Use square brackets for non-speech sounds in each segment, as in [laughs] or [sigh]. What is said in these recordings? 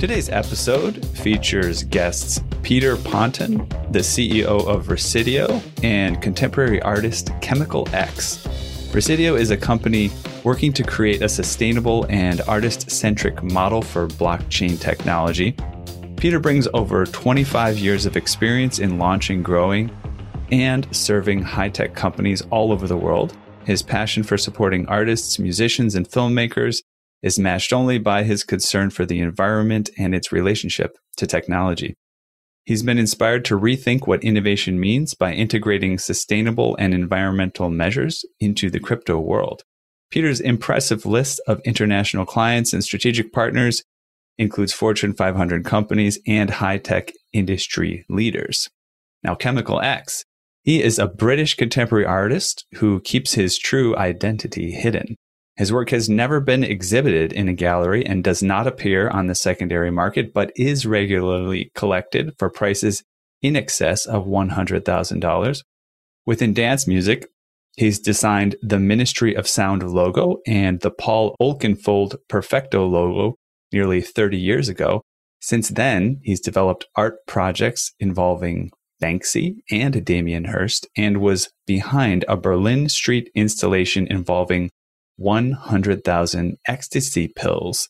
Today's episode features guests Peter Ponton, the CEO of Residio, and contemporary artist Chemical X. Residio is a company working to create a sustainable and artist centric model for blockchain technology. Peter brings over 25 years of experience in launching, growing, and serving high tech companies all over the world. His passion for supporting artists, musicians, and filmmakers is matched only by his concern for the environment and its relationship to technology. He's been inspired to rethink what innovation means by integrating sustainable and environmental measures into the crypto world. Peter's impressive list of international clients and strategic partners includes Fortune 500 companies and high tech industry leaders. Now, Chemical X, he is a British contemporary artist who keeps his true identity hidden. His work has never been exhibited in a gallery and does not appear on the secondary market, but is regularly collected for prices in excess of $100,000. Within dance music, he's designed the Ministry of Sound logo and the Paul Oakenfold Perfecto logo nearly 30 years ago. Since then, he's developed art projects involving Banksy and Damien Hirst and was behind a Berlin street installation involving 100,000 ecstasy pills.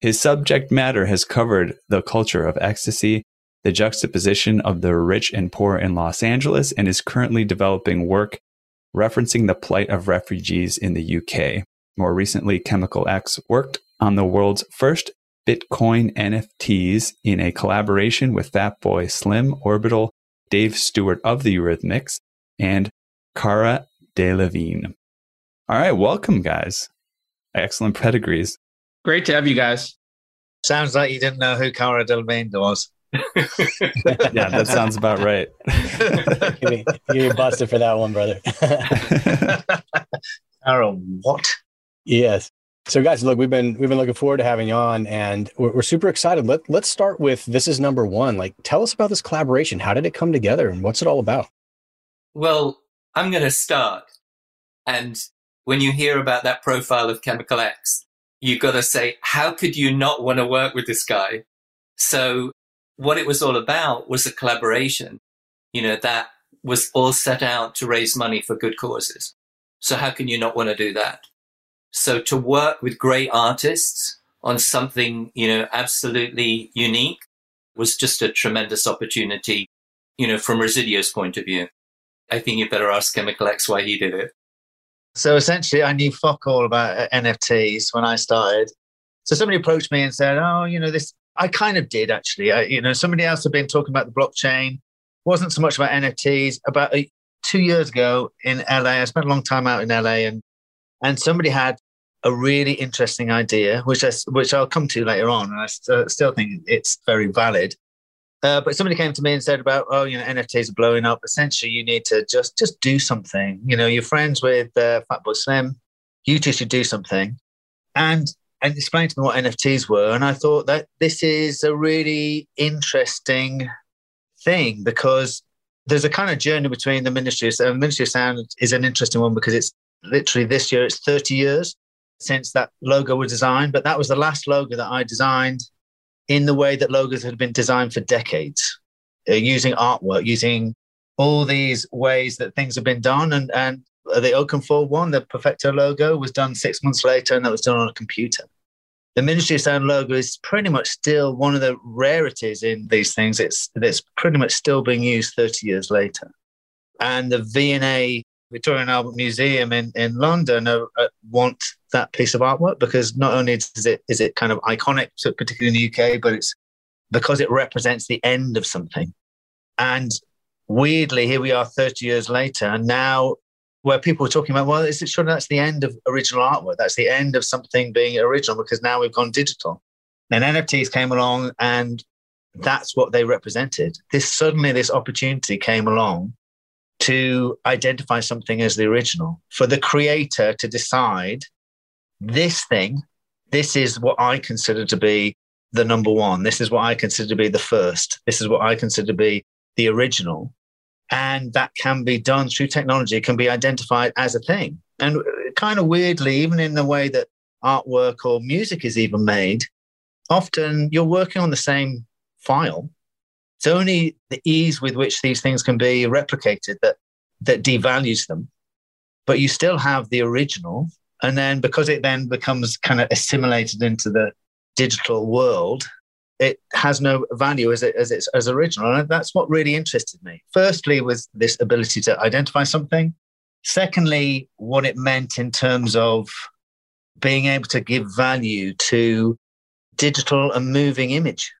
His subject matter has covered the culture of ecstasy, the juxtaposition of the rich and poor in Los Angeles, and is currently developing work referencing the plight of refugees in the UK. More recently, Chemical X worked on the world's first Bitcoin NFTs in a collaboration with Fatboy Slim, Orbital, Dave Stewart of the Eurythmics, and Cara Delevingne. All right, welcome, guys. Excellent pedigrees. Great to have you guys. Sounds like you didn't know who Cara Delevingne was. [laughs] yeah, that sounds about right. [laughs] You're busted for that one, brother. [laughs] Cara, what? Yes. So, guys, look, we've been we've been looking forward to having you on, and we're, we're super excited. Let Let's start with this is number one. Like, tell us about this collaboration. How did it come together, and what's it all about? Well, I'm going to start, and when you hear about that profile of Chemical X, you've got to say, how could you not want to work with this guy? So what it was all about was a collaboration, you know, that was all set out to raise money for good causes. So how can you not want to do that? So to work with great artists on something, you know, absolutely unique was just a tremendous opportunity, you know, from Residio's point of view. I think you better ask Chemical X why he did it. So essentially, I knew fuck all about uh, NFTs when I started. So somebody approached me and said, "Oh, you know this." I kind of did actually. I, you know, somebody else had been talking about the blockchain. wasn't so much about NFTs. About a, two years ago in LA, I spent a long time out in LA, and and somebody had a really interesting idea, which I which I'll come to later on, and I st- still think it's very valid. Uh, but somebody came to me and said about, oh, you know, NFTs are blowing up. Essentially, you need to just just do something. You know, you're friends with uh, Fatboy Slim. You two should do something. And and explain to me what NFTs were. And I thought that this is a really interesting thing because there's a kind of journey between the ministry. So the Ministry of Sound is an interesting one because it's literally this year, it's 30 years since that logo was designed. But that was the last logo that I designed in the way that logos had been designed for decades, uh, using artwork, using all these ways that things have been done. And, and the Oakenfold one, the Perfecto logo, was done six months later and that was done on a computer. The Ministry of Sound logo is pretty much still one of the rarities in these things. It's, it's pretty much still being used 30 years later. And the V&A Victorian Albert Museum in, in London uh, uh, want that piece of artwork because not only is it is it kind of iconic, particularly in the UK, but it's because it represents the end of something. And weirdly, here we are 30 years later, and now where people are talking about, well, is it sure that's the end of original artwork? That's the end of something being original because now we've gone digital. Then NFTs came along and that's what they represented. This suddenly, this opportunity came along to identify something as the original for the creator to decide this thing, this is what I consider to be the number one. This is what I consider to be the first. This is what I consider to be the original. And that can be done through technology, it can be identified as a thing. And kind of weirdly, even in the way that artwork or music is even made, often you're working on the same file. It's only the ease with which these things can be replicated that that devalues them. But you still have the original. And then because it then becomes kind of assimilated into the digital world, it has no value as it as it's as original. And that's what really interested me. Firstly, was this ability to identify something. Secondly, what it meant in terms of being able to give value to digital and moving image.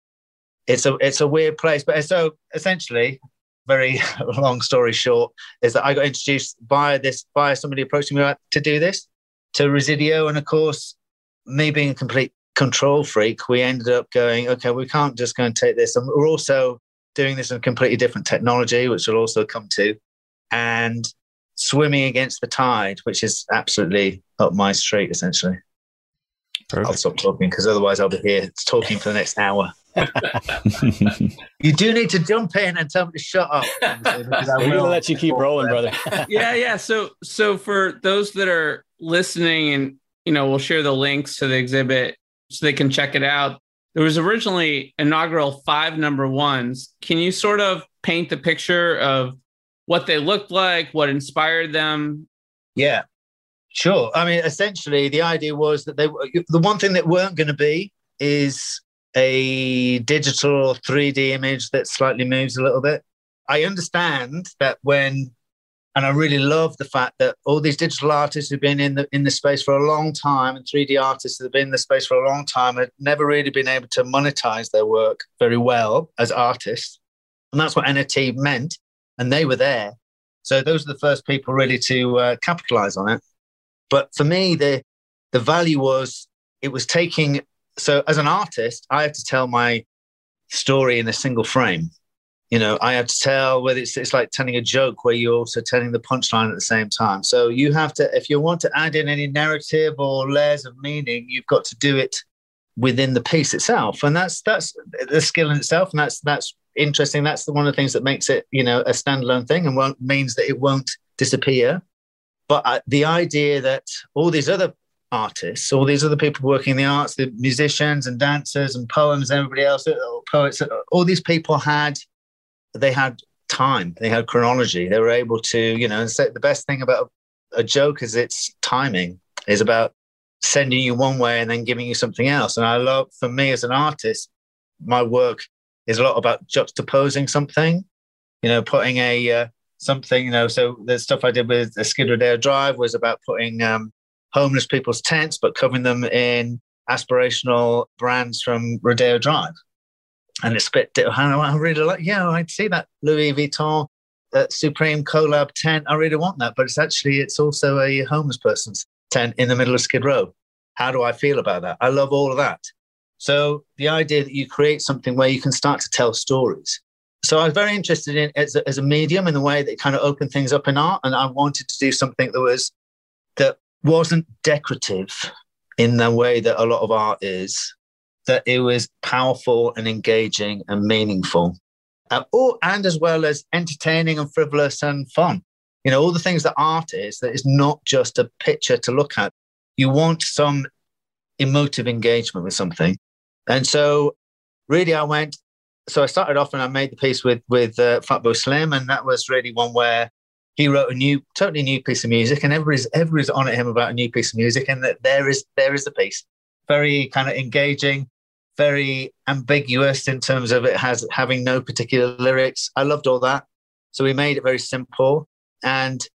It's a it's a weird place, but so essentially, very [laughs] long story short, is that I got introduced by this by somebody approaching me to do this to Residio, and of course, me being a complete control freak, we ended up going, okay, we can't just go and take this, and we're also doing this in completely different technology, which we'll also come to, and swimming against the tide, which is absolutely up my street, essentially. Perfect. I'll stop talking because otherwise I'll be here talking for the next hour. [laughs] you do need to jump in and tell me to shut up. [laughs] We're gonna let you keep rolling, brother. [laughs] yeah, yeah. So, so for those that are listening, and you know, we'll share the links to the exhibit so they can check it out. There was originally inaugural five number ones. Can you sort of paint the picture of what they looked like, what inspired them? Yeah, sure. I mean, essentially, the idea was that they the one thing that weren't going to be is a digital 3D image that slightly moves a little bit. I understand that when, and I really love the fact that all these digital artists who've been in the in the space for a long time, and 3D artists that have been in the space for a long time, have never really been able to monetize their work very well as artists, and that's what NFT meant. And they were there, so those are the first people really to uh, capitalize on it. But for me, the the value was it was taking so as an artist, I have to tell my story in a single frame. You know, I have to tell whether it's it's like telling a joke where you're also telling the punchline at the same time. So you have to, if you want to add in any narrative or layers of meaning, you've got to do it within the piece itself, and that's that's the skill in itself, and that's that's interesting. That's the, one of the things that makes it, you know, a standalone thing, and won't, means that it won't disappear. But uh, the idea that all these other artists, all these other people working in the arts, the musicians and dancers and poems, everybody else, uh, poets, uh, all these people had, they had time, they had chronology. They were able to, you know, and so the best thing about a, a joke is its timing, is about sending you one way and then giving you something else. And I love, for me as an artist, my work is a lot about juxtaposing something, you know, putting a, uh, something, you know, so the stuff I did with the Skid Row Drive was about putting um, homeless people's tents, but covering them in aspirational brands from Rodeo Drive. And it's a bit, I really like, yeah, I'd see that Louis Vuitton uh, Supreme collab tent. I really want that. But it's actually, it's also a homeless person's tent in the middle of Skid Row. How do I feel about that? I love all of that. So the idea that you create something where you can start to tell stories. So I was very interested in as a, as a medium in the way that kind of opened things up in art. And I wanted to do something that was that wasn't decorative in the way that a lot of art is, that it was powerful and engaging and meaningful. Uh, or, and as well as entertaining and frivolous and fun. You know, all the things that art is, that is not just a picture to look at. You want some emotive engagement with something. And so, really, I went. So I started off and I made the piece with with uh, Fatboy Slim, and that was really one where he wrote a new, totally new piece of music, and everybody's everybody's on at him about a new piece of music, and that there is there is the piece, very kind of engaging, very ambiguous in terms of it has having no particular lyrics. I loved all that, so we made it very simple, and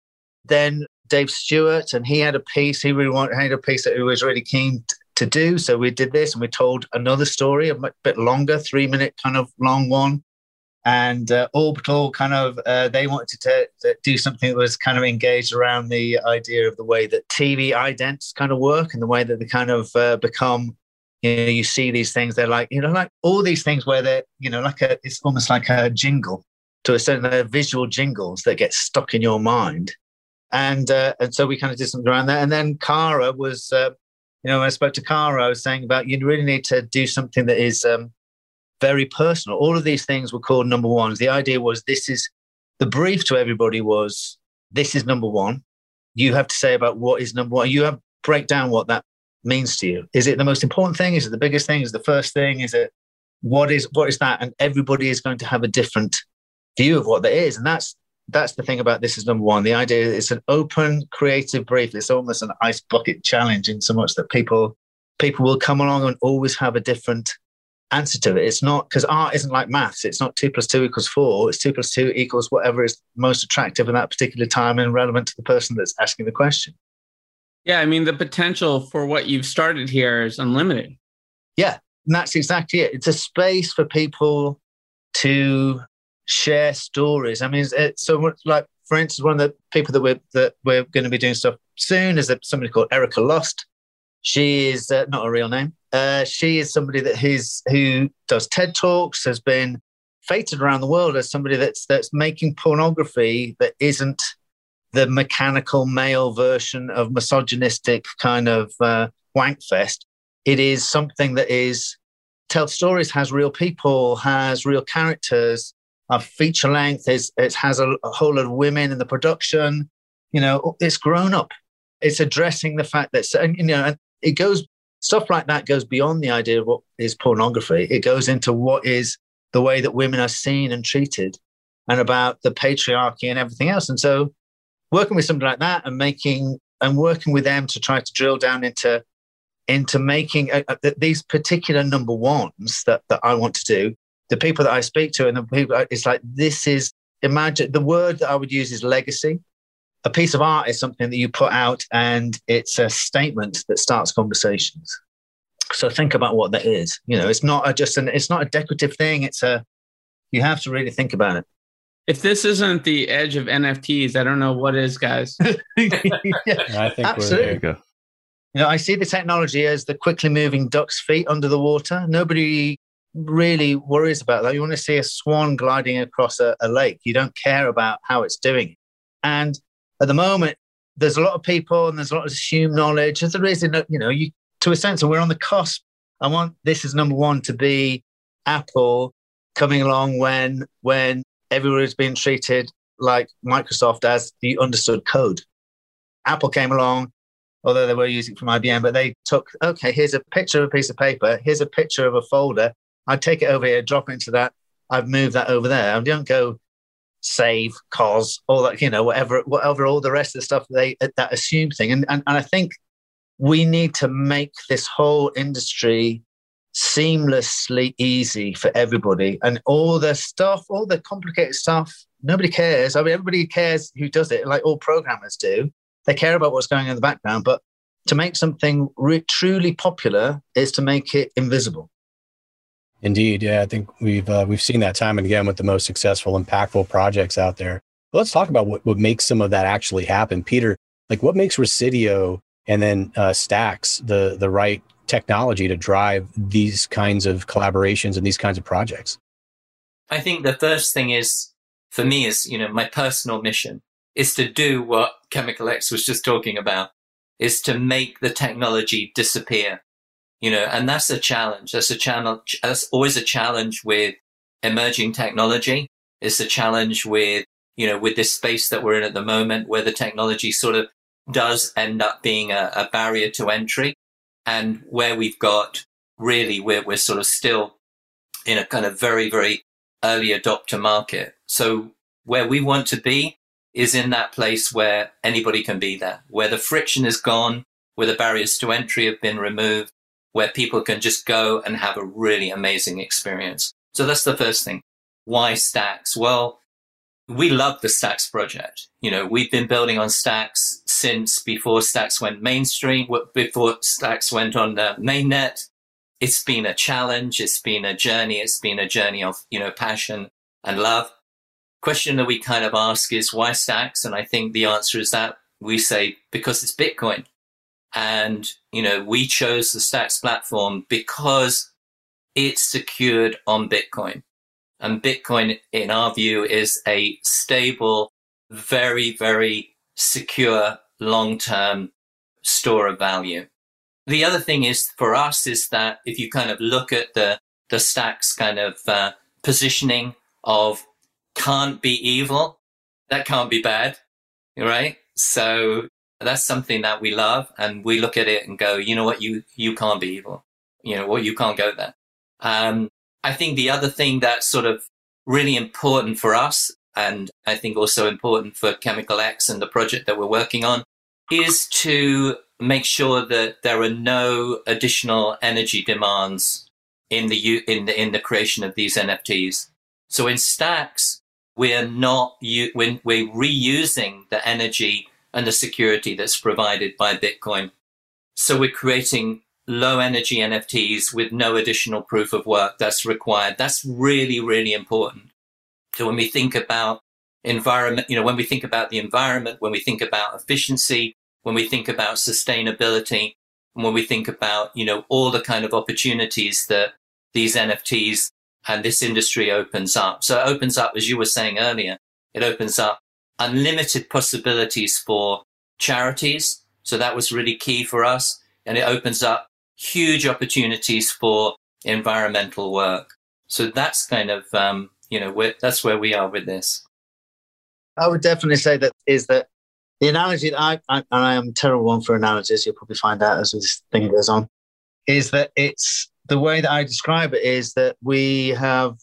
then Dave Stewart, and he had a piece. He really wanted had a piece that he was really keen to do, so we did this, and we told another story, a bit longer, three minute kind of long one and uh, Orbital kind of uh, they wanted to, to, do something that was kind of engaged around the idea of the way that TV idents kind of work and the way that they kind of uh, become You know, you see these things. They're like you know, like all these things where they're you know, like a it's almost like a jingle to a certain visual jingles that get stuck in your mind. And uh, and so we kind of did something around that. And then Cara was, uh, you know, when I spoke to Cara, I was saying about you really need to do something that is um, very personal. All of these things were called number ones. The idea was this is the brief to everybody was this is number one. You have to say about what is number one. You have break down what that means to you. Is it the most important thing? Is it the biggest thing? Is the first thing? Is it what is what is that? And everybody is going to have a different view of what that is. And that's that's the thing about this is number one. The idea is it's an open, creative brief. It's almost an ice bucket challenge in so much that people people will come along and always have a different answer to it. It's not because art isn't like maths. It's not two plus two equals four. It's two plus two equals whatever is most attractive in that particular time and relevant to the person that's asking the question. Yeah, I mean the potential for what you've started here is unlimited. Yeah, and that's exactly it. It's a space for people to share stories. I mean, it's so like for instance, one of the people that we're that we're going to be doing stuff soon is somebody called Erika Lust. She is uh, not a real name. Uh, she is somebody that who does TED talks, has been feted around the world as somebody that's that's making pornography that isn't the mechanical male version of misogynistic kind of uh, wank fest. It is something that is tells stories, has real people, has real characters, a feature length. Is it has a, a whole lot of women in the production. You know, it's grown up. It's addressing the fact that you know it goes stuff like that goes beyond the idea of what is pornography. It goes into what is the way that women are seen and treated, and about the patriarchy and everything else. And so, working with somebody like that and making and working with them to try to drill down into into making uh, uh, these particular number ones that that I want to do the people that I speak to and the people, it's like, this is, imagine the word that I would use is legacy. A piece of art is something that you put out and it's a statement that starts conversations. So think about what that is. You know, it's not a, just an, it's not a decorative thing. It's a, you have to really think about it. If this isn't the edge of NFTs, I don't know what is, guys. [laughs] yeah, I think absolutely. go. You know, I see the technology as the quickly moving duck's feet under the water. Nobody really worries about that. You want to see a swan gliding across a, a lake. You don't care about how it's doing. And at the moment, there's a lot of people and there's a lot of assumed knowledge. As there is, in, you know, you to a sense, we're on the cusp. I want this is number one to be Apple coming along when when everyone is being treated like Microsoft as the understood code. Apple came along, although they were using from IBM, but they took, okay, here's a picture of a piece of paper, here's a picture of a folder, I take it over here, drop it into that. I've moved that over there. I don't go save, cause, all that, you know, whatever, whatever, all the rest of the stuff they that assume thing. And, and, and I think we need to make this whole industry seamlessly easy for everybody. And all the stuff, all the complicated stuff, nobody cares. I mean, everybody cares who does it, like all programmers do. They care about what's going on in the background. But to make something re- truly popular is to make it invisible. Indeed, yeah, I think we've uh, we've seen that time and again with the most successful, impactful projects out there. But let's talk about what, what makes some of that actually happen, Peter. Like, what makes Residio and then uh, Stacks the the right technology to drive these kinds of collaborations and these kinds of projects? I think the first thing is for me is you know my personal mission is to do what Chemical X was just talking about, is to make the technology disappear you know, and that's a challenge. That's a challenge. That's always a challenge with emerging technology. It's a challenge with, you know, with this space that we're in at the moment where the technology sort of does end up being a, a barrier to entry and where we've got really, we're, we're sort of still in a kind of very, very early adopter market. So where we want to be is in that place where anybody can be there, where the friction is gone, where the barriers to entry have been removed, where people can just go and have a really amazing experience. So that's the first thing. Why Stacks? Well, we love the Stacks project. You know, we've been building on Stacks since before Stacks went mainstream, before Stacks went on the mainnet. It's been a challenge. It's been a journey. It's been a journey of, you know, passion and love. Question that we kind of ask is why Stacks? And I think the answer is that we say because it's Bitcoin And, you know, we chose the Stacks platform because it's secured on Bitcoin. And Bitcoin, in our view, is a stable, very, very secure long-term store of value. The other thing is for us is that if you kind of look at the, the stacks kind of uh, positioning of can't be evil, that can't be bad, right? So that's something that we love and we look at it and go, you know what, you, you can't be evil. You know what, you can't go there. Um, I think the other thing that's sort of really important for us and I think also important for Chemical X and the project that we're working on is to make sure that there are no additional energy demands in the in the in the creation of these NFTs. So in Stacks, we're not we're, we're reusing the energy and the security that's provided by Bitcoin. So we're creating low energy NFTs with no additional proof of work that's required. That's really, really important. So when we think about environment, you know, when we think about the environment, when we think about efficiency, when we think about sustainability, and when we think about, you know, all the kind of opportunities that these NFTs and this industry opens up. So it opens up, as you were saying earlier, it opens up unlimited possibilities for charities. So that was really key for us. And it opens up huge opportunities for environmental work. So that's kind of um, you know, that's where we are with this. I would definitely say that is that the analogy that I, I, and I am terrible one for analogies, you'll probably find out as this thing goes on, is that it's the way that I describe it is that we have,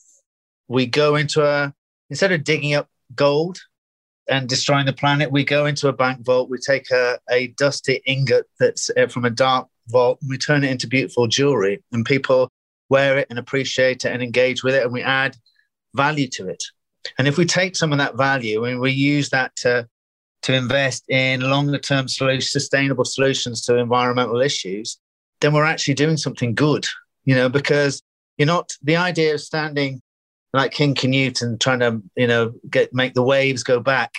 we go into a, instead of digging up gold and destroying the planet, we go into a bank vault, we take a, a dusty ingot that's uh, from a dark vault, and we turn it into beautiful jewelry, and people wear it and appreciate it and engage with it, and we add value to it. And if we take some of that value and we use that to, to invest in longer term sustainable solutions to environmental issues, then we're actually doing something good, you know, because you're not the idea of standing like King Canute and trying to, you know, get make the waves go back.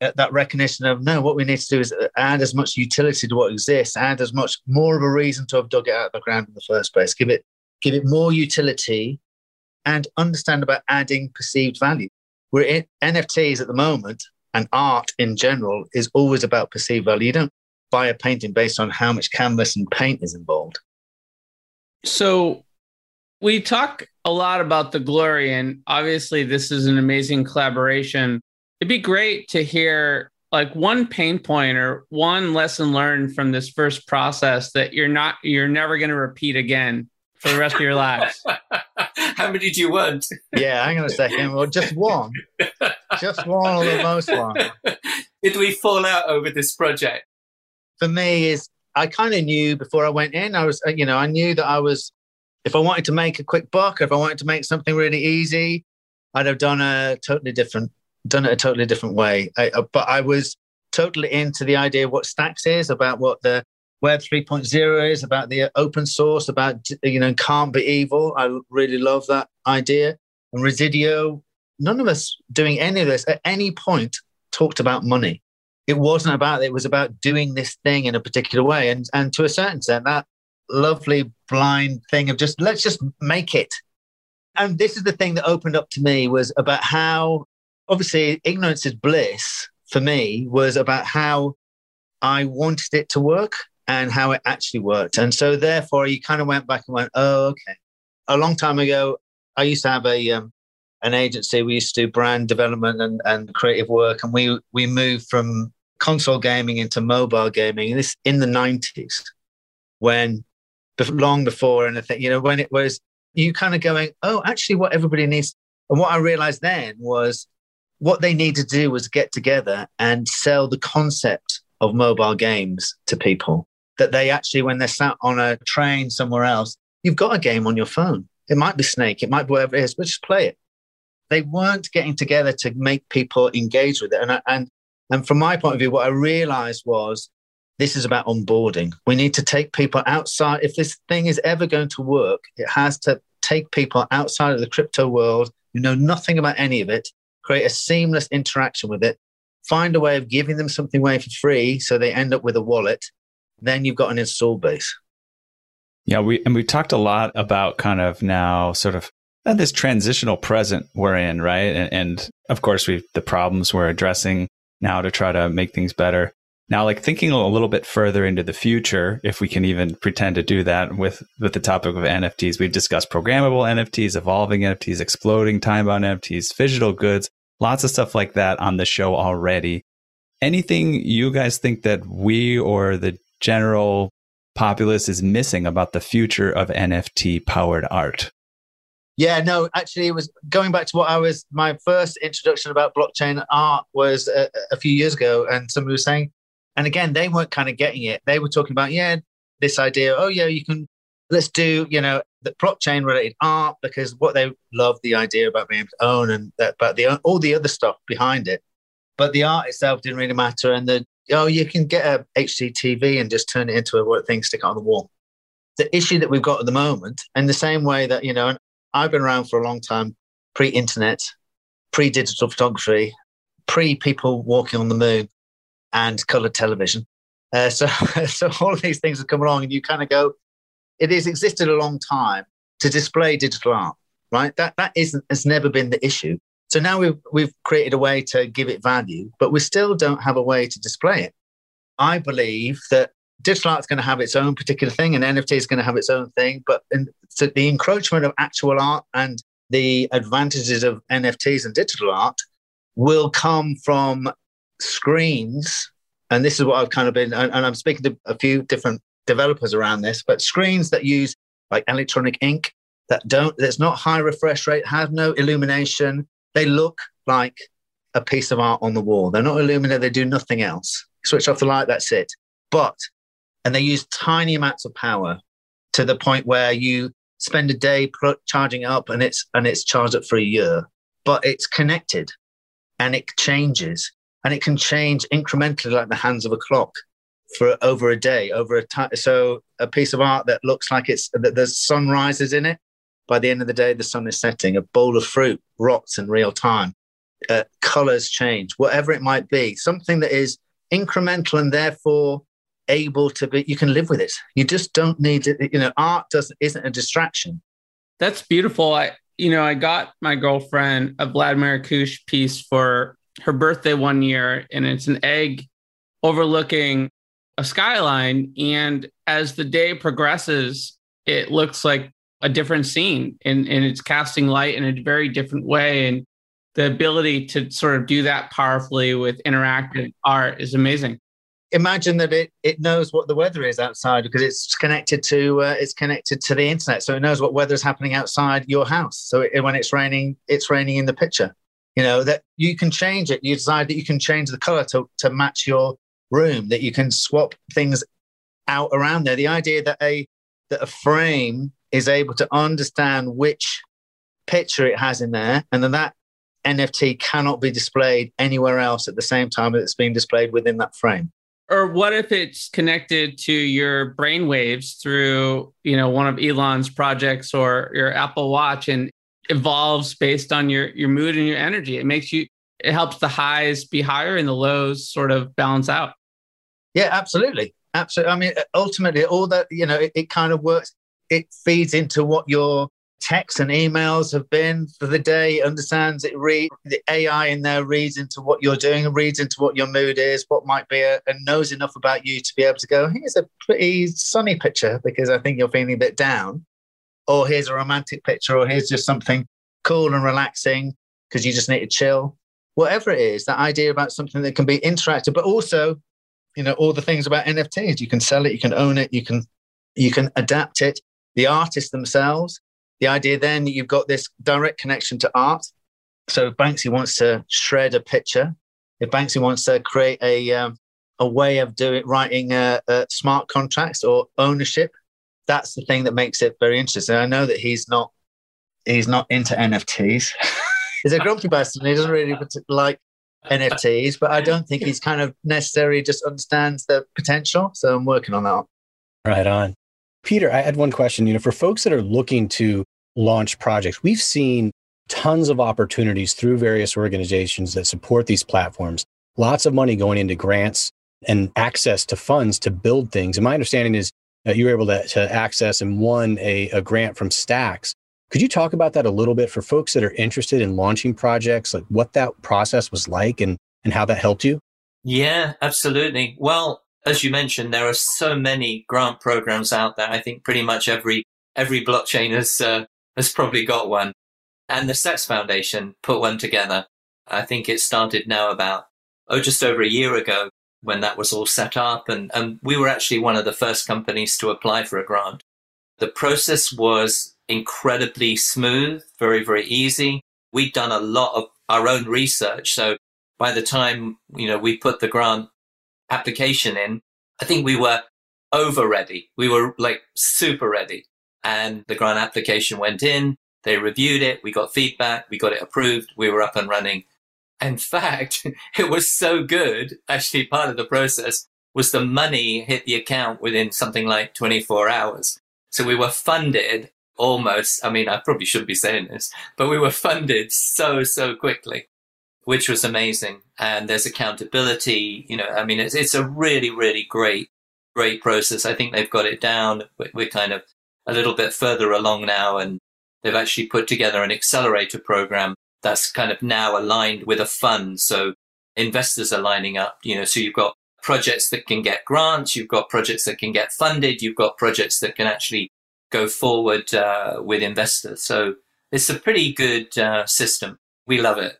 Uh, that recognition of no, what we need to do is uh, add as much utility to what exists, add as much more of a reason to have dug it out of the ground in the first place. Give it, give it more utility and understand about adding perceived value. We're in NFTs at the moment, and art in general is always about perceived value. You don't buy a painting based on how much canvas and paint is involved. So we talk a lot about the glory, and obviously this is an amazing collaboration. It'd be great to hear like one pain point or one lesson learned from this first process that you're not you're never going to repeat again for the rest of your lives. [laughs] How many do you want? Yeah, hang on a second. Well, just one. just one or the most one. Did we fall out over this project? For me, is I kind of knew before I went in. I was, uh, you know, I knew that I was. If I wanted to make a quick buck, if I wanted to make something really easy, I'd have done a totally different, done it a totally different way. I, uh, but I was totally into the idea of what Stacks is about, what the Web 3.0 is about the open source, about, you know, can't be evil. I really love that idea. And Residio, none of us doing any of this at any point talked about money. It wasn't about, it was about doing this thing in a particular way. And, and to a certain extent, that lovely blind thing of just, let's just make it. And this is the thing that opened up to me was about how, obviously, ignorance is bliss for me was about how I wanted it to work and how it actually worked. And so, therefore, you kind of went back and went, oh, okay. A long time ago, I used to have a um, an agency. We used to do brand development and, and creative work, and we we moved from console gaming into mobile gaming. This in the nineties, when long before anything, you know, when it was you kind of going, oh, actually, what everybody needs. And what I realized then was what they needed to do was get together and sell the concept of mobile games to people that they actually, when they're sat on a train somewhere else, you've got a game on your phone. It might be Snake, it might be whatever it is, but just play it. They weren't getting together to make people engage with it. And, and, and from my point of view, what I realized was this is about onboarding. We need to take people outside. If this thing is ever going to work, it has to take people outside of the crypto world who know nothing about any of it, create a seamless interaction with it, find a way of giving them something away for free so they end up with a wallet then you've got an install base. Yeah, we and we talked a lot about kind of now sort of uh, this transitional present we're in, right? And, and of course, we've the problems we're addressing now to try to make things better. Now, like thinking a little bit further into the future, if we can even pretend to do that with with the topic of NFTs, we've discussed programmable NFTs, evolving NFTs, exploding time-bound NFTs, physical goods, lots of stuff like that on the show already. Anything you guys think that we or the general populace is missing about the future of NFT powered art? Yeah, no, actually, it was going back to what I was. My first introduction about blockchain art was a, a few years ago, and somebody was saying, and again, they weren't kind of getting it. They were talking about, yeah, this idea. Oh, yeah, you can. Let's do, you know, the blockchain related art because what they love the idea about being able to own and that, but the all the other stuff behind it. But the art itself didn't really matter, and the oh, you can get a HDTV and just turn it into a thing, stick it on the wall. The issue that we've got at the moment, in the same way that you know, I've been around for a long time, pre-internet, pre-digital photography, pre-people walking on the moon, and colored television. Uh, so, [laughs] so all of these things have come along, and you kind of go, it has existed a long time to display digital art, right? That that isn't has never been the issue. So now we've we've created a way to give it value, but we still don't have a way to display it. I believe that digital art is going to have its own particular thing, and NFT is going to have its own thing. But in, so the encroachment of actual art and the advantages of NFTs and digital art will come from screens. And this is what I've kind of been, and, and I'm speaking to a few different developers around this, but screens that use like electronic ink that don't, that's not high refresh rate, have no illumination. They look like a piece of art on the wall. They're not illuminated, they do nothing else. Switch off the light, that's it. But, and they use tiny amounts of power to the point where you spend a day charging up and it's and it's charged up for a year but it's connected and it changes and it can change incrementally like the hands of a clock for over a day, over a time. So a piece of art that looks like it's that the sun rises in it. By the end of the day, the sun is setting. A bowl of fruit rots in real time. Uh, colors change, whatever it might be. Something that is incremental and therefore able to be. You can live with it. You just don't need it. You know, art doesn't isn't a distraction. That's beautiful. I you know I got my girlfriend a Vladimir Kush piece for her birthday one year, and it's an egg overlooking a skyline. And as the day progresses, it looks like a different scene and, and it's casting light in a very different way. And the ability to sort of do that powerfully with interactive art is amazing. Imagine that it, it knows what the weather is outside because it's connected to uh, it's connected to the internet, so it knows what weather is happening outside your house. So it, when it's raining, it's raining in the picture. You know that you can change it. You decide that you can change the color to to match your room, that you can swap things out around there. The idea that a that a frame is able to understand which picture it has in there, and then that NFT cannot be displayed anywhere else at the same time that it's being displayed within that frame. Or what if it's connected to your brainwaves through, you know, one of Elon's projects or your Apple Watch and evolves based on your your mood and your energy. It makes you it helps the highs be higher and the lows sort of balance out. Yeah, absolutely. Absolutely. I mean, ultimately, all that, you know, it, it kind of works. It feeds into what your texts and emails have been for the day. Understands it read the AI in there reads into what you're doing reads into what your mood is, what might be a, and knows enough about you to be able to go, here's a pretty sunny picture because I think you're feeling a bit down. Or here's a romantic picture, or here's just something cool and relaxing because you just need to chill. Whatever it is, that idea about something that can be interactive, but also you know all the things about nfts you can sell it you can own it you can you can adapt it. The artists themselves the idea then that you've got this direct connection to art. So if banksy wants to shred a picture if banksy wants to create a um, a way of doing writing uh, uh, smart contracts or ownership that's the thing that makes it very interesting i know that he's not he's not into nfts [laughs] he's a grumpy bastard he doesn't really like NFTs, but I don't think he's kind of necessarily just understands the potential. So I'm working on that. Right on. Peter, I had one question. You know, for folks that are looking to launch projects, we've seen tons of opportunities through various organizations that support these platforms. Lots of money going into grants and access to funds to build things. And my understanding is that you were able to, to access and won a, a grant from Stacks. Could you talk about that a little bit for folks that are interested in launching projects, like what that process was like and, and how that helped you? Yeah, absolutely. Well, as you mentioned, there are so many grant programs out there. I think pretty much every every blockchain has uh, has probably got one, and the Stacks Foundation put one together. I think it started now about oh just over a year ago when that was all set up, and and we were actually one of the first companies to apply for a grant. The process was incredibly smooth, very very easy. We'd done a lot of our own research, so by the time you know we put the grant application in, I think we were over ready. We were like super ready. And the grant application went in, they reviewed it, we got feedback, we got it approved, we were up and running. In fact, [laughs] it was so good. Actually, part of the process was the money hit the account within something like 24 hours. So we were funded almost. I mean, I probably shouldn't be saying this, but we were funded so, so quickly which was amazing. And there's accountability. You know, I mean, it's, it's a really, really great, great process. I think they've got it down. We're kind of a little bit further along now and they've actually put together an accelerator program that's kind of now aligned with a fund. So investors are lining up, you know, so you've got projects that can get grants, you've got projects that can get funded, you've got projects that can actually go forward uh, with investors. So it's a pretty good uh, system. We love it.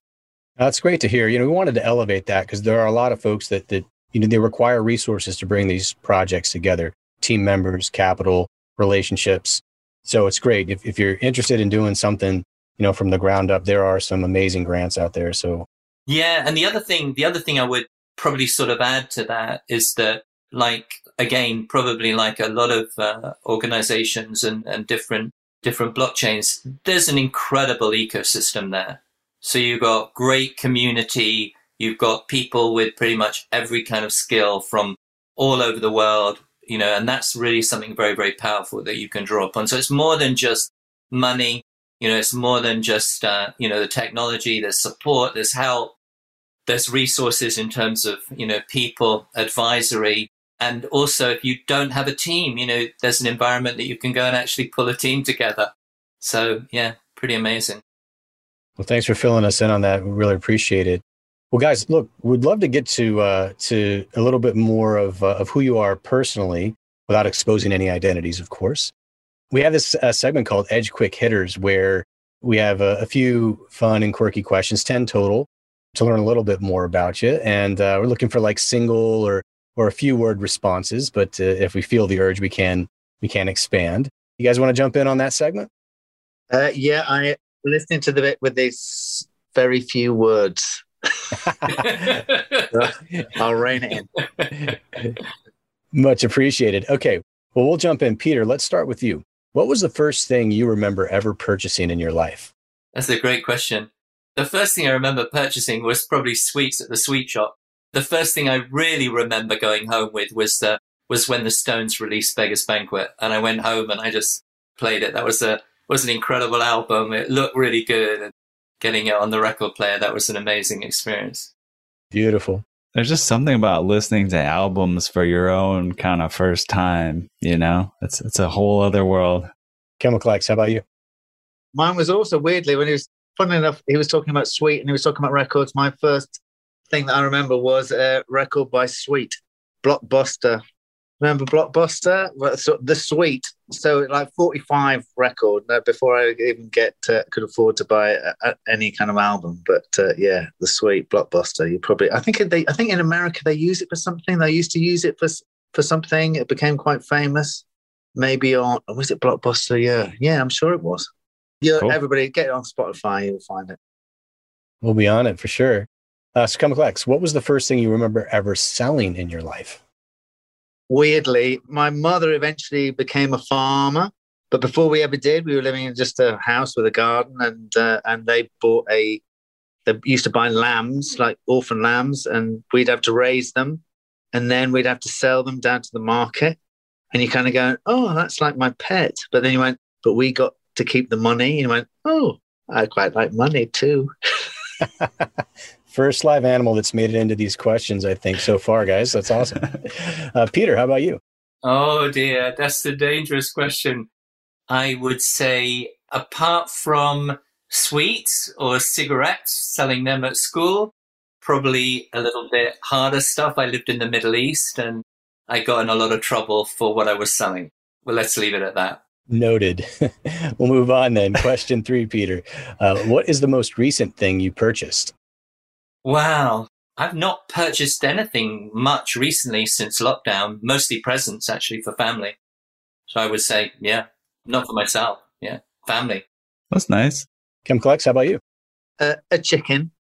That's great to hear. You know, we wanted to elevate that because there are a lot of folks that that you know they require resources to bring these projects together, team members, capital, relationships. So it's great if if you're interested in doing something, you know, from the ground up. There are some amazing grants out there. So yeah, and the other thing, the other thing I would probably sort of add to that is that, like again, probably like a lot of uh, organizations and and different different blockchains, there's an incredible ecosystem there so you've got great community. You've got people with pretty much every kind of skill from all over the world, you know, and that's really something very, very powerful that you can draw upon. So it's more than just money. You know, it's more than just, uh, you know, the technology, there's support, there's help, there's resources in terms of, you know, people, advisory. And also, if you don't have a team, you know, there's an environment that you can go and actually pull a team together. So, yeah, pretty amazing. Well, thanks for filling us in on that. We really appreciate it. Well, guys, look, we'd love to get to uh, to a little bit more of uh, of who you are personally, without exposing any identities, of course. We have this uh, segment called Edge Quick Hitters, where we have a, a, few fun and quirky questions, ten total, to learn a little bit more about you. And uh, we're looking for like single or or a few word responses. But uh, if we feel the urge, we can we can expand. You guys want to jump in on that segment? Uh, yeah, I listening to the bit with these very few words. [laughs] [laughs] I'll rein it in. Much appreciated. Okay. Well, we'll jump in. Peter, let's start with you. What was the first thing you remember ever purchasing in your life? That's a great question. The first thing I remember purchasing was probably sweets at the sweet shop. The first thing I really remember going home with was the was when the Stones released Beggars Banquet, and I went home and I just played it. That was a was an incredible album. It looked really good and getting it on the record player, that was an amazing experience. Beautiful. There's just something about listening to albums for your own kind of first time, you know? It's it's a whole other world. Chemical X, how about you? Mine was also weirdly when he was funny enough, he was talking about Sweet and he was talking about records. My first thing that I remember was a record by Sweet, Blockbuster remember Blockbuster, so the Sweet. So like 45 record uh, before I even get uh, could afford to buy any kind of album. But uh, yeah, the Sweet Blockbuster. You probably I think they I think in America they use it for something. They used to use it for for something. It became quite famous. Maybe on was it Blockbuster? Yeah, yeah, I'm sure it was. Yeah, cool. everybody get it on Spotify. You'll find it. We'll be on it for sure. Uh, Chemical X, what was the first thing you remember ever selling in your life? Weirdly, my mother eventually became a farmer. But before we ever did, we were living in just a house with a garden, and uh, and they bought a. They used to buy lambs, like orphan lambs, and we'd have to raise them, and then we'd have to sell them down to the market. And you kind of go, oh, that's like my pet. But then you went, but we got to keep the money. And you went, oh, I quite like money too. [laughs] First live animal that's made it into these questions, I think, so far, guys. That's awesome. [laughs] Uh, Peter, how about you? Oh dear, that's the dangerous question. I would say, apart from sweets or cigarettes, selling them at school, probably a little bit harder stuff. I lived in the Middle East and I got in a lot of trouble for what I was selling. Well, let's leave it at that. Noted. [laughs] we'll move on then. Question three, Peter. Uh, what is the most recent thing you purchased? Wow. I've not purchased anything much recently since lockdown, mostly presents actually for family. So I would say, yeah, not for myself. Yeah, family. That's nice. Chemical X, how about you? Uh, a chicken,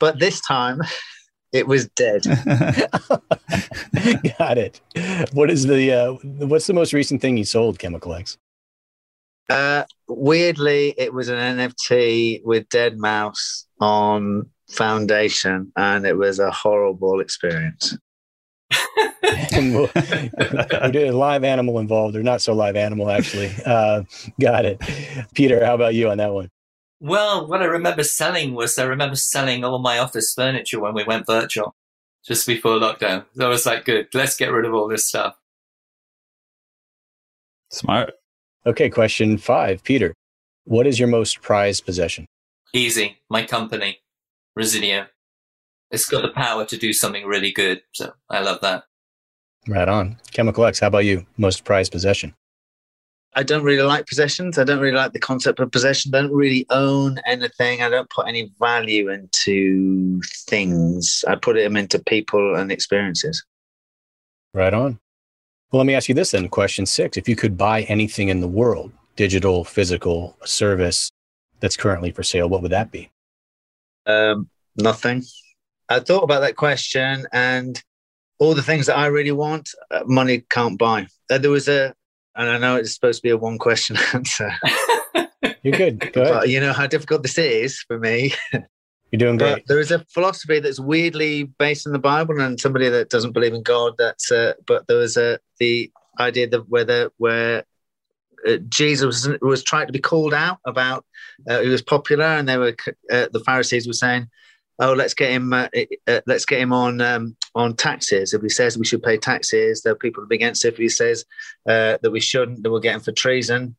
but this time [laughs] it was dead. [laughs] [laughs] Got it. What is the uh, what's the most recent thing you sold, Chemical X? Uh, weirdly, it was an NFT with deadmau5 on Foundation, and it was a horrible experience. we did a live animal involved, or not so live animal, actually. Uh, got it. Peter, how about you on that one? Well, what I remember selling was I remember selling all my office furniture when we went virtual just before lockdown. So I was like, good, let's get rid of all this stuff. Smart. Okay, question five. Peter, what is your most prized possession? Easy. My company, Resideo. It's got the power to do something really good. So I love that. Right on. Chemical X, how about you? Most prized possession? I don't really like possessions. I don't really like the concept of possession. I don't really own anything. I don't put any value into things. I put them into people and experiences. Right on. Well, let me ask you this then. Question six. If you could buy anything in the world, digital, physical, service that's currently for sale, what would that be? Um, nothing. I thought about that question and all the things that I really want, uh, money can't buy. Uh, there was a, and I know it's supposed to be a one question [laughs] answer. You're good. Go. But you know how difficult this is for me. You're doing But great. there is a philosophy that's weirdly based in the Bible, and somebody that doesn't believe in God. That's uh, but there was a the idea that whether where uh, Jesus was, was trying to be called out about uh, he was popular, and they were uh, the Pharisees were saying, "Oh, let's get him, uh, uh, let's get him on um, on taxes. If he says we should pay taxes, there are people against it. If he says uh, that we shouldn't, then we'll get him for treason."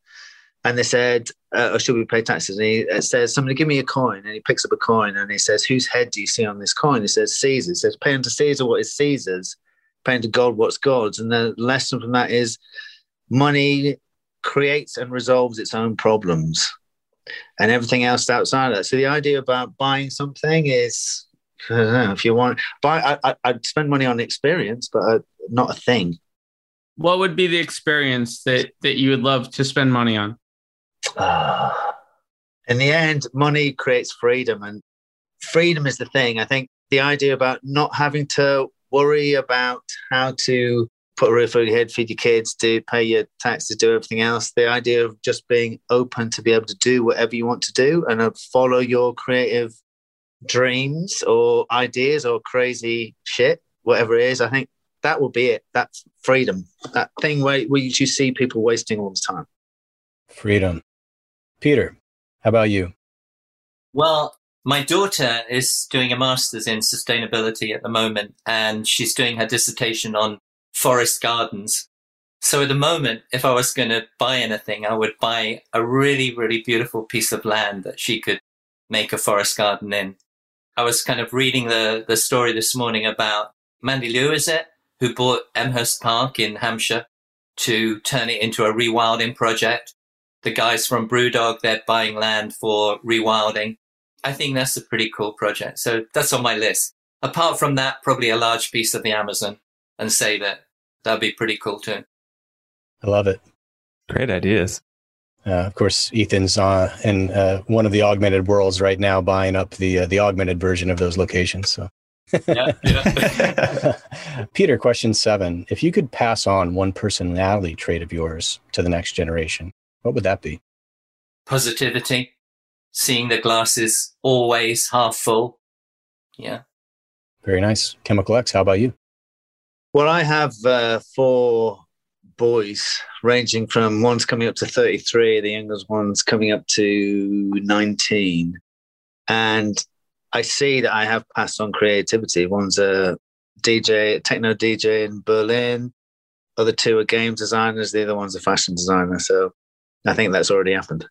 And they said, or should we pay taxes? And he says, somebody give me a coin. And he picks up a coin and he says, whose head do you see on this coin? He says, Caesar. He says, pay unto Caesar what is Caesar's, pay unto God what's God's. And the lesson from that is money creates and resolves its own problems and everything else outside of that. So the idea about buying something is, know, if you want, buy, I, I, I'd spend money on experience, but uh, not a thing. What would be the experience that that you would love to spend money on? Ah. in the end, money creates freedom, and freedom is the thing. I think the idea about not having to worry about how to put a roof over your head, feed your kids, do pay your taxes, do everything else. The idea of just being open to be able to do whatever you want to do and uh, follow your creative dreams or ideas or crazy shit, whatever it is. I think that will be it. That's freedom. That thing where, where you see people wasting all the time. Freedom. Peter, how about you? Well, my daughter is doing a master's in sustainability at the moment, and she's doing her dissertation on forest gardens. So at the moment, if I was going to buy anything, I would buy a really, really beautiful piece of land that she could make a forest garden in. I was kind of reading the, the story this morning about Mandy Liu, is it, who bought Amherst Park in Hampshire to turn it into a rewilding project. The guys from Brewdog, they're buying land for rewilding. I think that's a pretty cool project. So that's on my list. Apart from that, probably a large piece of the Amazon and save it. That'd be pretty cool too. I love it. Great ideas. Uh, of course, Ethan's uh, in uh, one of the augmented worlds right now, buying up the uh, the augmented version of those locations. So, Yeah, yeah. [laughs] Peter, question seven: If you could pass on one personality trait of yours to the next generation, what would that be? Positivity, seeing the glasses always half full. Yeah. Very nice. Chemical X, how about you? Well, I have uh, four boys, ranging from one's coming up to 33, the youngest one's coming up to 19. And I see that I have passed on creativity. One's a DJ, techno DJ in Berlin. Other two are game designers. The other one's a fashion designer. So I think that's already happened.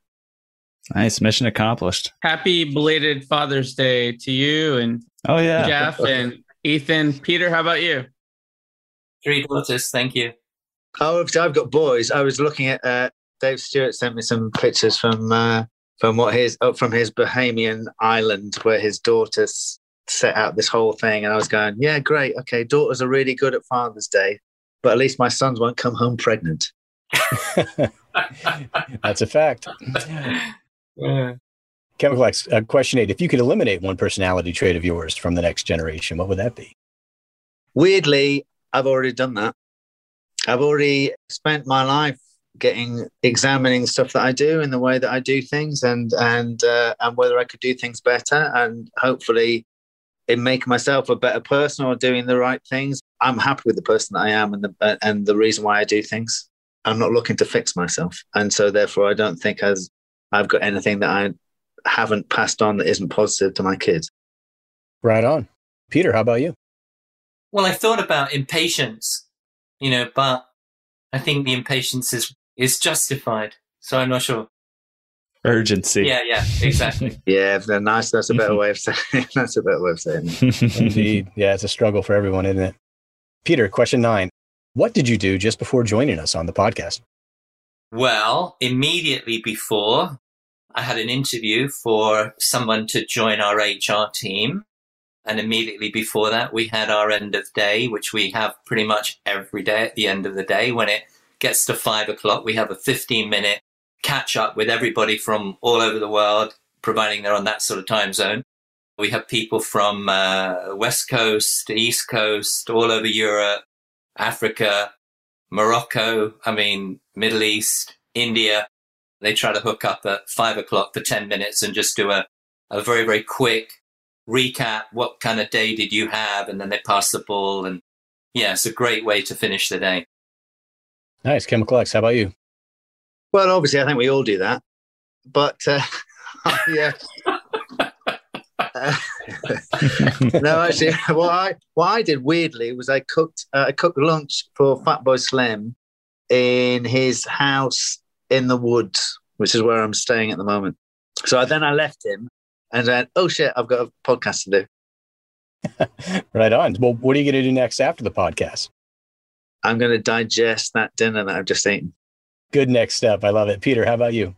Nice mission accomplished. Happy belated Father's Day to you and Oh yeah, Jeff and Ethan. Peter, how about you? Three daughters. Thank you. Oh, I've I've got boys. I was looking at uh, Dave Stewart sent me some pictures from uh, from what his oh, from his Bahamian island where his daughters set out this whole thing, and I was going, yeah, great, okay, daughters are really good at Father's Day, but at least my sons won't come home pregnant. [laughs] That's a fact. Yeah. Chemical X, uh, question eight. If you could eliminate one personality trait of yours from the next generation, what would that be? Weirdly, I've already done that. I've already spent my life getting examining stuff that I do and the way that I do things, and and uh, and whether I could do things better, and hopefully, in making myself a better person or doing the right things. I'm happy with the person that I am and the and the reason why I do things. I'm not looking to fix myself, and so therefore, I don't think as I've got anything that I haven't passed on that isn't positive to my kids. Right on. Peter, how about you? Well, I thought about impatience, you know, but I think the impatience is is justified. So I'm not sure. urgency. Yeah, yeah, exactly. [laughs] Yeah, if they're nice. That's a better way of saying. [laughs] That's a better way of saying. it. Indeed. Yeah, it's a struggle for everyone, isn't it? Peter, question nine. What did you do just before joining us on the podcast? well, immediately before, I had an interview for someone to join our HR team. And immediately before that, we had our end of day, which we have pretty much every day at the end of the day. When it gets to five o'clock, we have a 15 minute catch up with everybody from all over the world, providing they're on that sort of time zone. We have people from uh, West Coast, East Coast, all over Europe, Africa, Morocco, I mean, Middle East, India. They try to hook up at five o'clock for 10 minutes and just do a, a very, very quick recap. What kind of day did you have? And then they pass the ball. And yeah, it's a great way to finish the day. Nice. Chemical X, how about you? Well, obviously, I think we all do that, but uh, [laughs] yeah. Uh, [laughs] no, actually, [laughs] what I what I did weirdly was I cooked uh, I cooked lunch for Fatboy Slim in his house in the woods, which is where I'm staying at the moment. So then I left him and then, oh shit, I've got a podcast to do. [laughs] right on. Well, what are you going to do next after the podcast? I'm going to digest that dinner that I've just eaten. Good next step. I love it. Peter, how about you?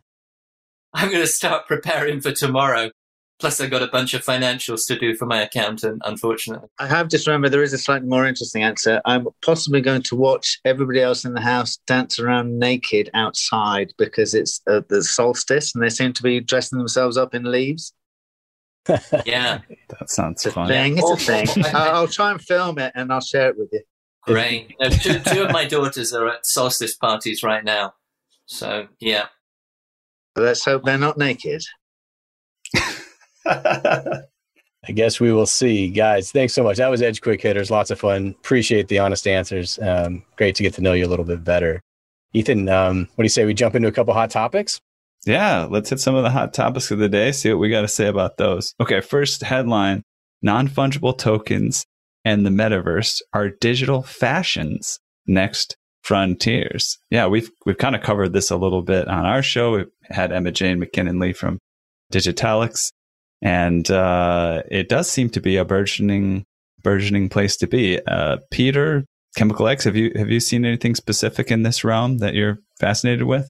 I'm going to start preparing for tomorrow. Plus, I've got a bunch of financials to do for my accountant, unfortunately. I have just remembered there is a slightly more interesting answer. I'm possibly going to watch everybody else in the house dance around naked outside because it's uh, the solstice and they seem to be dressing themselves up in leaves. Yeah, [laughs] That sounds It's a fun. thing. It's a thing. I'll, I'll try and film it and I'll share it with you. great. No, two, two of my daughters are at solstice parties right now. So, yeah. Let's hope they're not naked. [laughs] I guess we will see. Guys, thanks so much. That was Edge Quick Hitters. Lots of fun. Appreciate the honest answers. Um, great to get to know you a little bit better. Ethan, um, what do you say? We jump into a couple hot topics? Yeah, let's hit some of the hot topics of the day, see what we got to say about those. Okay, first headline Non fungible tokens and the metaverse are digital fashion's next frontiers. Yeah, we've we've kind of covered this a little bit on our show. We had Emma Jane MacKinnon Lee from DIGITALAX, and uh, it does seem to be a burgeoning burgeoning place to be. Uh, Peter, Chemical X, have you have you seen anything specific in this realm that you're fascinated with?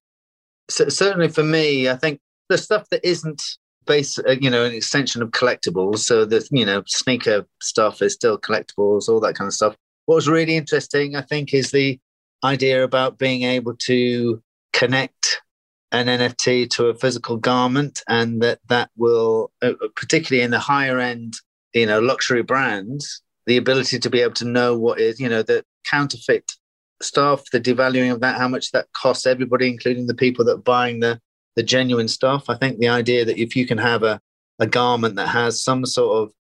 So, certainly for me, I think the stuff that isn't base, uh, you know, an extension of collectibles. So the you know sneaker stuff is still collectibles, all that kind of stuff. What was really interesting, I think, is the idea about being able to connect an NFT to a physical garment, and that that will, uh, particularly in the higher end, you know, luxury brands, the ability to be able to know what is, you know, the counterfeit stuff, the devaluing of that, how much that costs everybody, including the people that are buying the the genuine stuff. I think the idea that if you can have a, a garment that has some sort of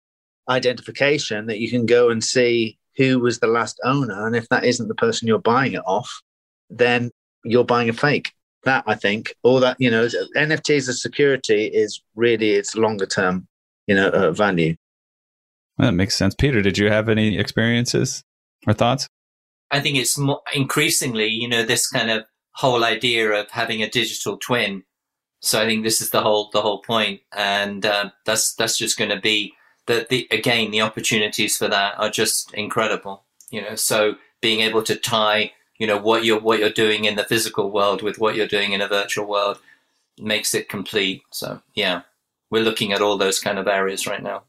identification that you can go and see who was the last owner, and if that isn't the person you're buying it off, then you're buying a fake. That I think, all that you know, NFTs as security is really its longer term, you know, uh, value. That makes sense. Peter, did you have any experiences or thoughts? I think it's more increasingly, you know, this kind of whole idea of having a digital twin. So I think this is the whole the whole point, and uh, that's that's just going to be the the again the opportunities for that are just incredible. You know, so being able to tie you know what you're what you're doing in the physical world with what you're doing in a virtual world makes it complete. So yeah, we're looking at all those kind of areas right now.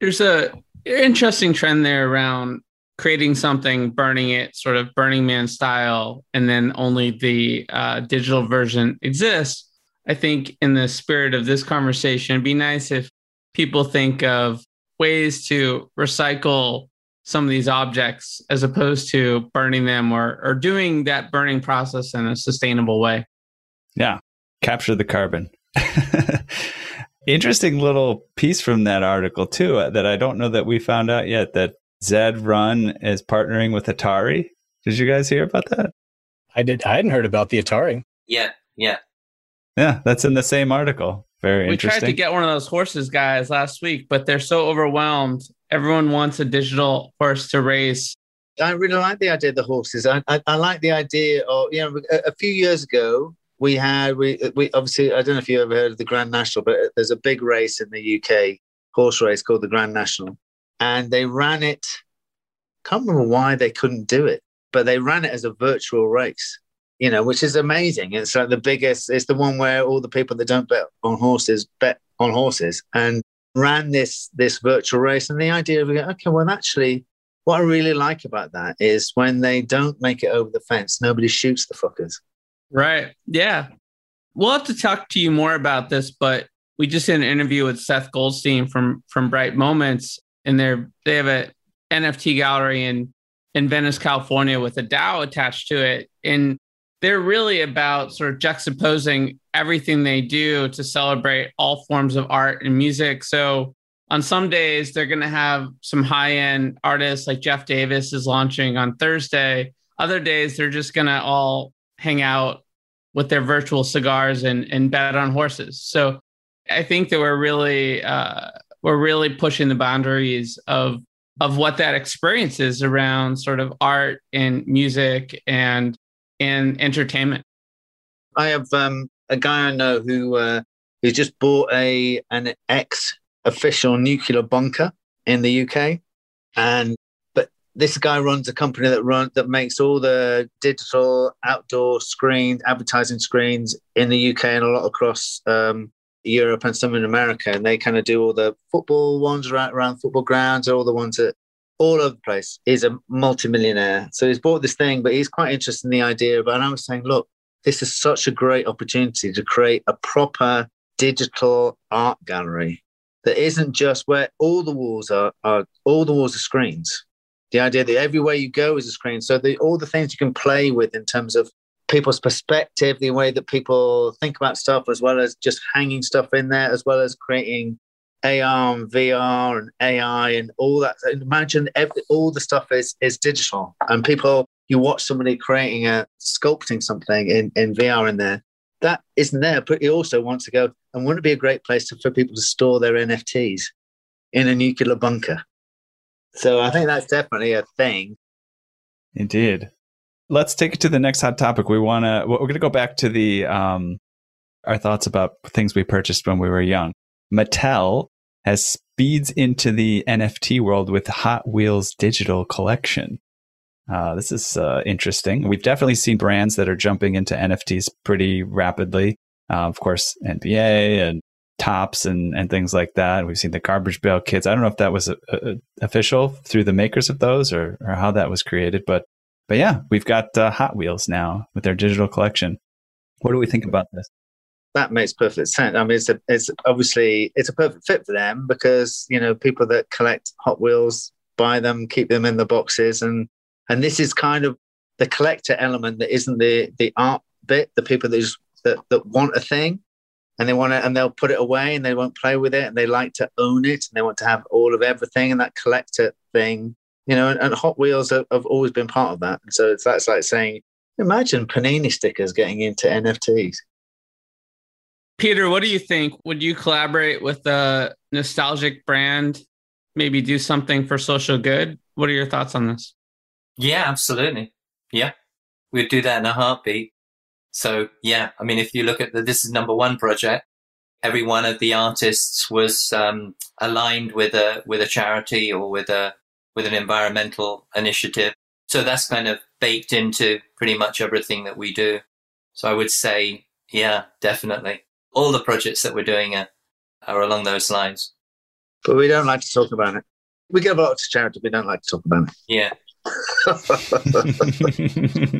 There's a interesting trend there around creating something, burning it, sort of Burning Man style, and then only the uh, digital version exists. I think in the spirit of this conversation, it'd be nice if people think of ways to recycle some of these objects as opposed to burning them or, or doing that burning process in a sustainable way. Yeah, capture the carbon. [laughs] Interesting little piece from that article, too, uh, that I don't know that we found out yet that Zed Run is partnering with Atari. Did you guys hear about that? I did. I hadn't heard about the Atari. Yeah, yeah. Yeah, that's in the same article. Very we interesting. tried to get one of those horses guys last week, but they're so overwhelmed. Everyone wants a digital horse to race. I really like the idea of the horses. I, I, I like the idea of, you know, a, a, few years ago, we had, we, we obviously, I don't know if you ever heard of the Grand National, but there's a big race in the UK, horse race called the Grand National. And they ran it, can't remember why they couldn't do it, but they ran it as a virtual race you know, which is amazing. It's like the biggest, it's the one where all the people that don't bet on horses bet on horses and ran this this virtual race. And the idea of okay, well, actually, what I really like about that is when they don't make it over the fence, nobody shoots the fuckers. Right. Yeah. We'll have to talk to you more about this, but we just did an interview with Seth Goldstein from from Bright Moments, and they're they have a NFT gallery in in Venice, California, with a DAO attached to it. And they're really about sort of juxtaposing everything they do to celebrate all forms of art and music. So on some days they're going to have some high-end artists like Jeff Davis is launching on Thursday. Other days they're just going to all hang out with their virtual cigars and and bet on horses. So I think that we're really uh, we're really pushing the boundaries of of what that experience is around sort of art and music and and entertainment. I have um, a guy I know who uh, who just bought a an ex official nuclear bunker in the UK, and but this guy runs a company that run that makes all the digital outdoor screens, advertising screens in the UK and a lot across um, Europe and some in America, and they kind of do all the football ones around, around football grounds, all the ones that all over the place. He's a multimillionaire. So he's bought this thing, but he's quite interested in the idea. But I was saying, look, this is such a great opportunity to create a proper digital art gallery that isn't just where all the walls are, are all the walls are screens. The idea that everywhere you go is a screen. So the, all the things you can play with in terms of people's perspective, the way that people think about stuff, as well as just hanging stuff in there, as well as creating AR and VR and AI and all that. Imagine every, all the stuff is is digital, and people you watch somebody creating a sculpting something in in VR in there. That isn't there, but you also want to go and wouldn't it be a great place to, for people to store their NFTs in a nuclear bunker? So I think that's definitely a thing. Indeed. Let's take it to the next hot topic. We want to. We're going to go back to the um, our thoughts about things we purchased when we were young. Mattel has speeds into the NFT world with Hot Wheels digital collection. Uh, this is uh, interesting. We've definitely seen brands that are jumping into NFTs pretty rapidly. Uh, of course, NBA and Topps and, and things like that. We've seen the Garbage Pail Kids. I don't know if that was a, a, official through the makers of those or, or how that was created, but but yeah, we've got uh, Hot Wheels now with their digital collection. What do we think about this? that makes perfect sense. I mean, it's a, it's obviously it's a perfect fit for them because you know people that collect Hot Wheels buy them, keep them in the boxes, and and this is kind of the collector element that isn't the the art bit. The people that that want a thing and they want to and they'll put it away and they won't play with it and they like to own it and they want to have all of everything and that collector thing, you know. And, and Hot Wheels have, have always been part of that. So it's that's like saying, imagine Panini stickers getting into NFTs. Peter, what do you think? Would you collaborate with a nostalgic brand? maybe do something for social good. What are your thoughts on this? Yeah, absolutely. Yeah, we'd do that in a heartbeat. So yeah, I mean, if you look at the This is Number One project, every one of the artists was um, aligned with a with a charity or with a with an environmental initiative. So that's kind of baked into pretty much everything that we do. So I would say, yeah, definitely. All the projects that we're doing are, are along those lines. But we don't like to talk about it. We give a lot to charity, but we don't like to talk about it. Yeah. [laughs]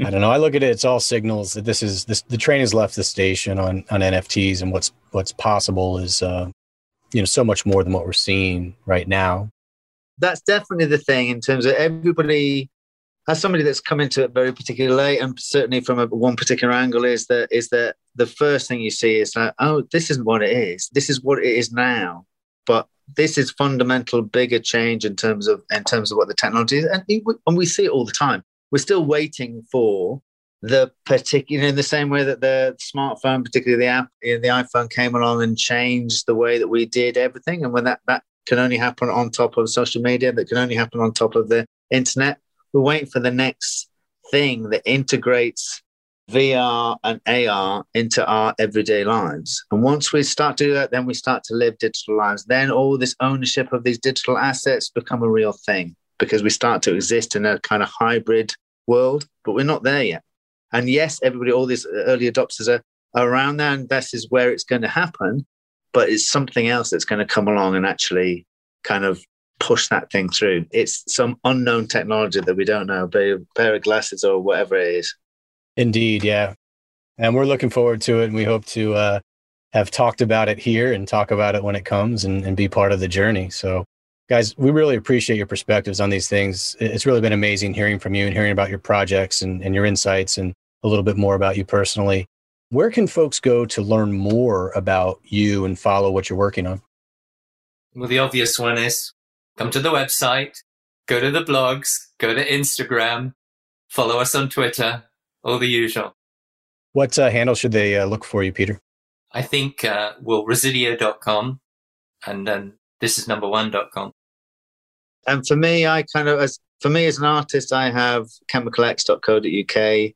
I don't know. I look at it; it's all signals that this is this. The train has left the station on on NFTs, and what's what's possible is, uh, you know, so much more than what we're seeing right now. That's definitely the thing in terms of everybody. As somebody that's come into it very particularly late, and certainly from a, one particular angle, is that is that the first thing you see is like oh, this isn't what it is. This is what it is now. But this is fundamental, bigger change in terms of in terms of what the technology is, and, and we see it all the time. We're still waiting for the particular in the same way that the smartphone, particularly the app, the iPhone came along and changed the way that we did everything, and when that that can only happen on top of social media, that can only happen on top of the internet. We're waiting for the next thing that integrates VR and AR into our everyday lives. And once we start to do that, then we start to live digital lives. Then all this ownership of these digital assets become a real thing because we start to exist in a kind of hybrid world, but we're not there yet. And yes, everybody, all these early adopters are around there, and this is where it's going to happen. But it's something else that's going to come along and actually kind of push that thing through. It's some unknown technology that we don't know, be a pair of glasses or whatever it is. Indeed, yeah. And we're looking forward to it. And we hope to uh, have talked about it here and talk about it when it comes and, and be part of the journey. So, guys, we really appreciate your perspectives on these things. It's really been amazing hearing from you and hearing about your projects and, and your insights and a little bit more about you personally. Where can folks go to learn more about you and follow what you're working on? Well, the obvious one is come to the website, go to the blogs, go to Instagram, follow us on Twitter, all the usual. What uh, handle should they uh, look for you, Peter? I think, uh, well, residio.com and then this is number one.com. And for me, I kind of, as for me as an artist, I have chemicalx.co.uk.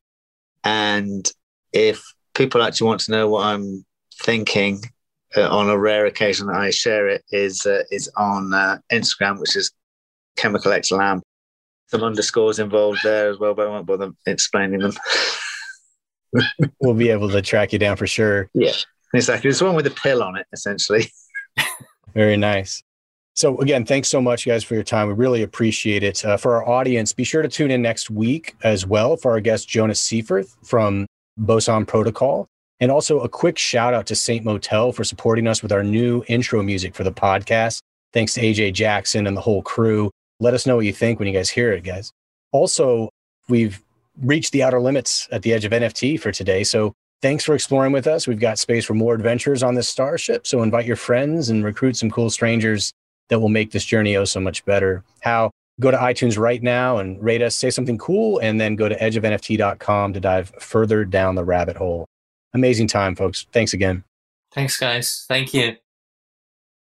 And if people actually want to know what I'm thinking uh, on a rare occasion that I share it, is uh, is on uh, Instagram, which is chemicalxlamp some underscores involved there as well, but I won't bother explaining them. [laughs] we'll be able to track you down for sure. Yeah, exactly. It's one with a pill on it, essentially. [laughs] Very nice. So again, thanks so much, guys, for your time. We really appreciate it. Uh, for our audience, be sure to tune in next week as well for our guest Jonas Seifert from Boson Protocol. And also a quick shout out to Saint Motel for supporting us with our new intro music for the podcast. Thanks to AJ Jackson and the whole crew. Let us know what you think when you guys hear it, guys. Also, we've reached the outer limits at the edge of NFT for today. So thanks for exploring with us. We've got space for more adventures on this starship. So invite your friends and recruit some cool strangers that will make this journey oh so much better. How? Go to iTunes right now and rate us, say something cool, and then go to edgeofnft.com to dive further down the rabbit hole. Amazing time, folks. Thanks again. Thanks, guys. Thank you.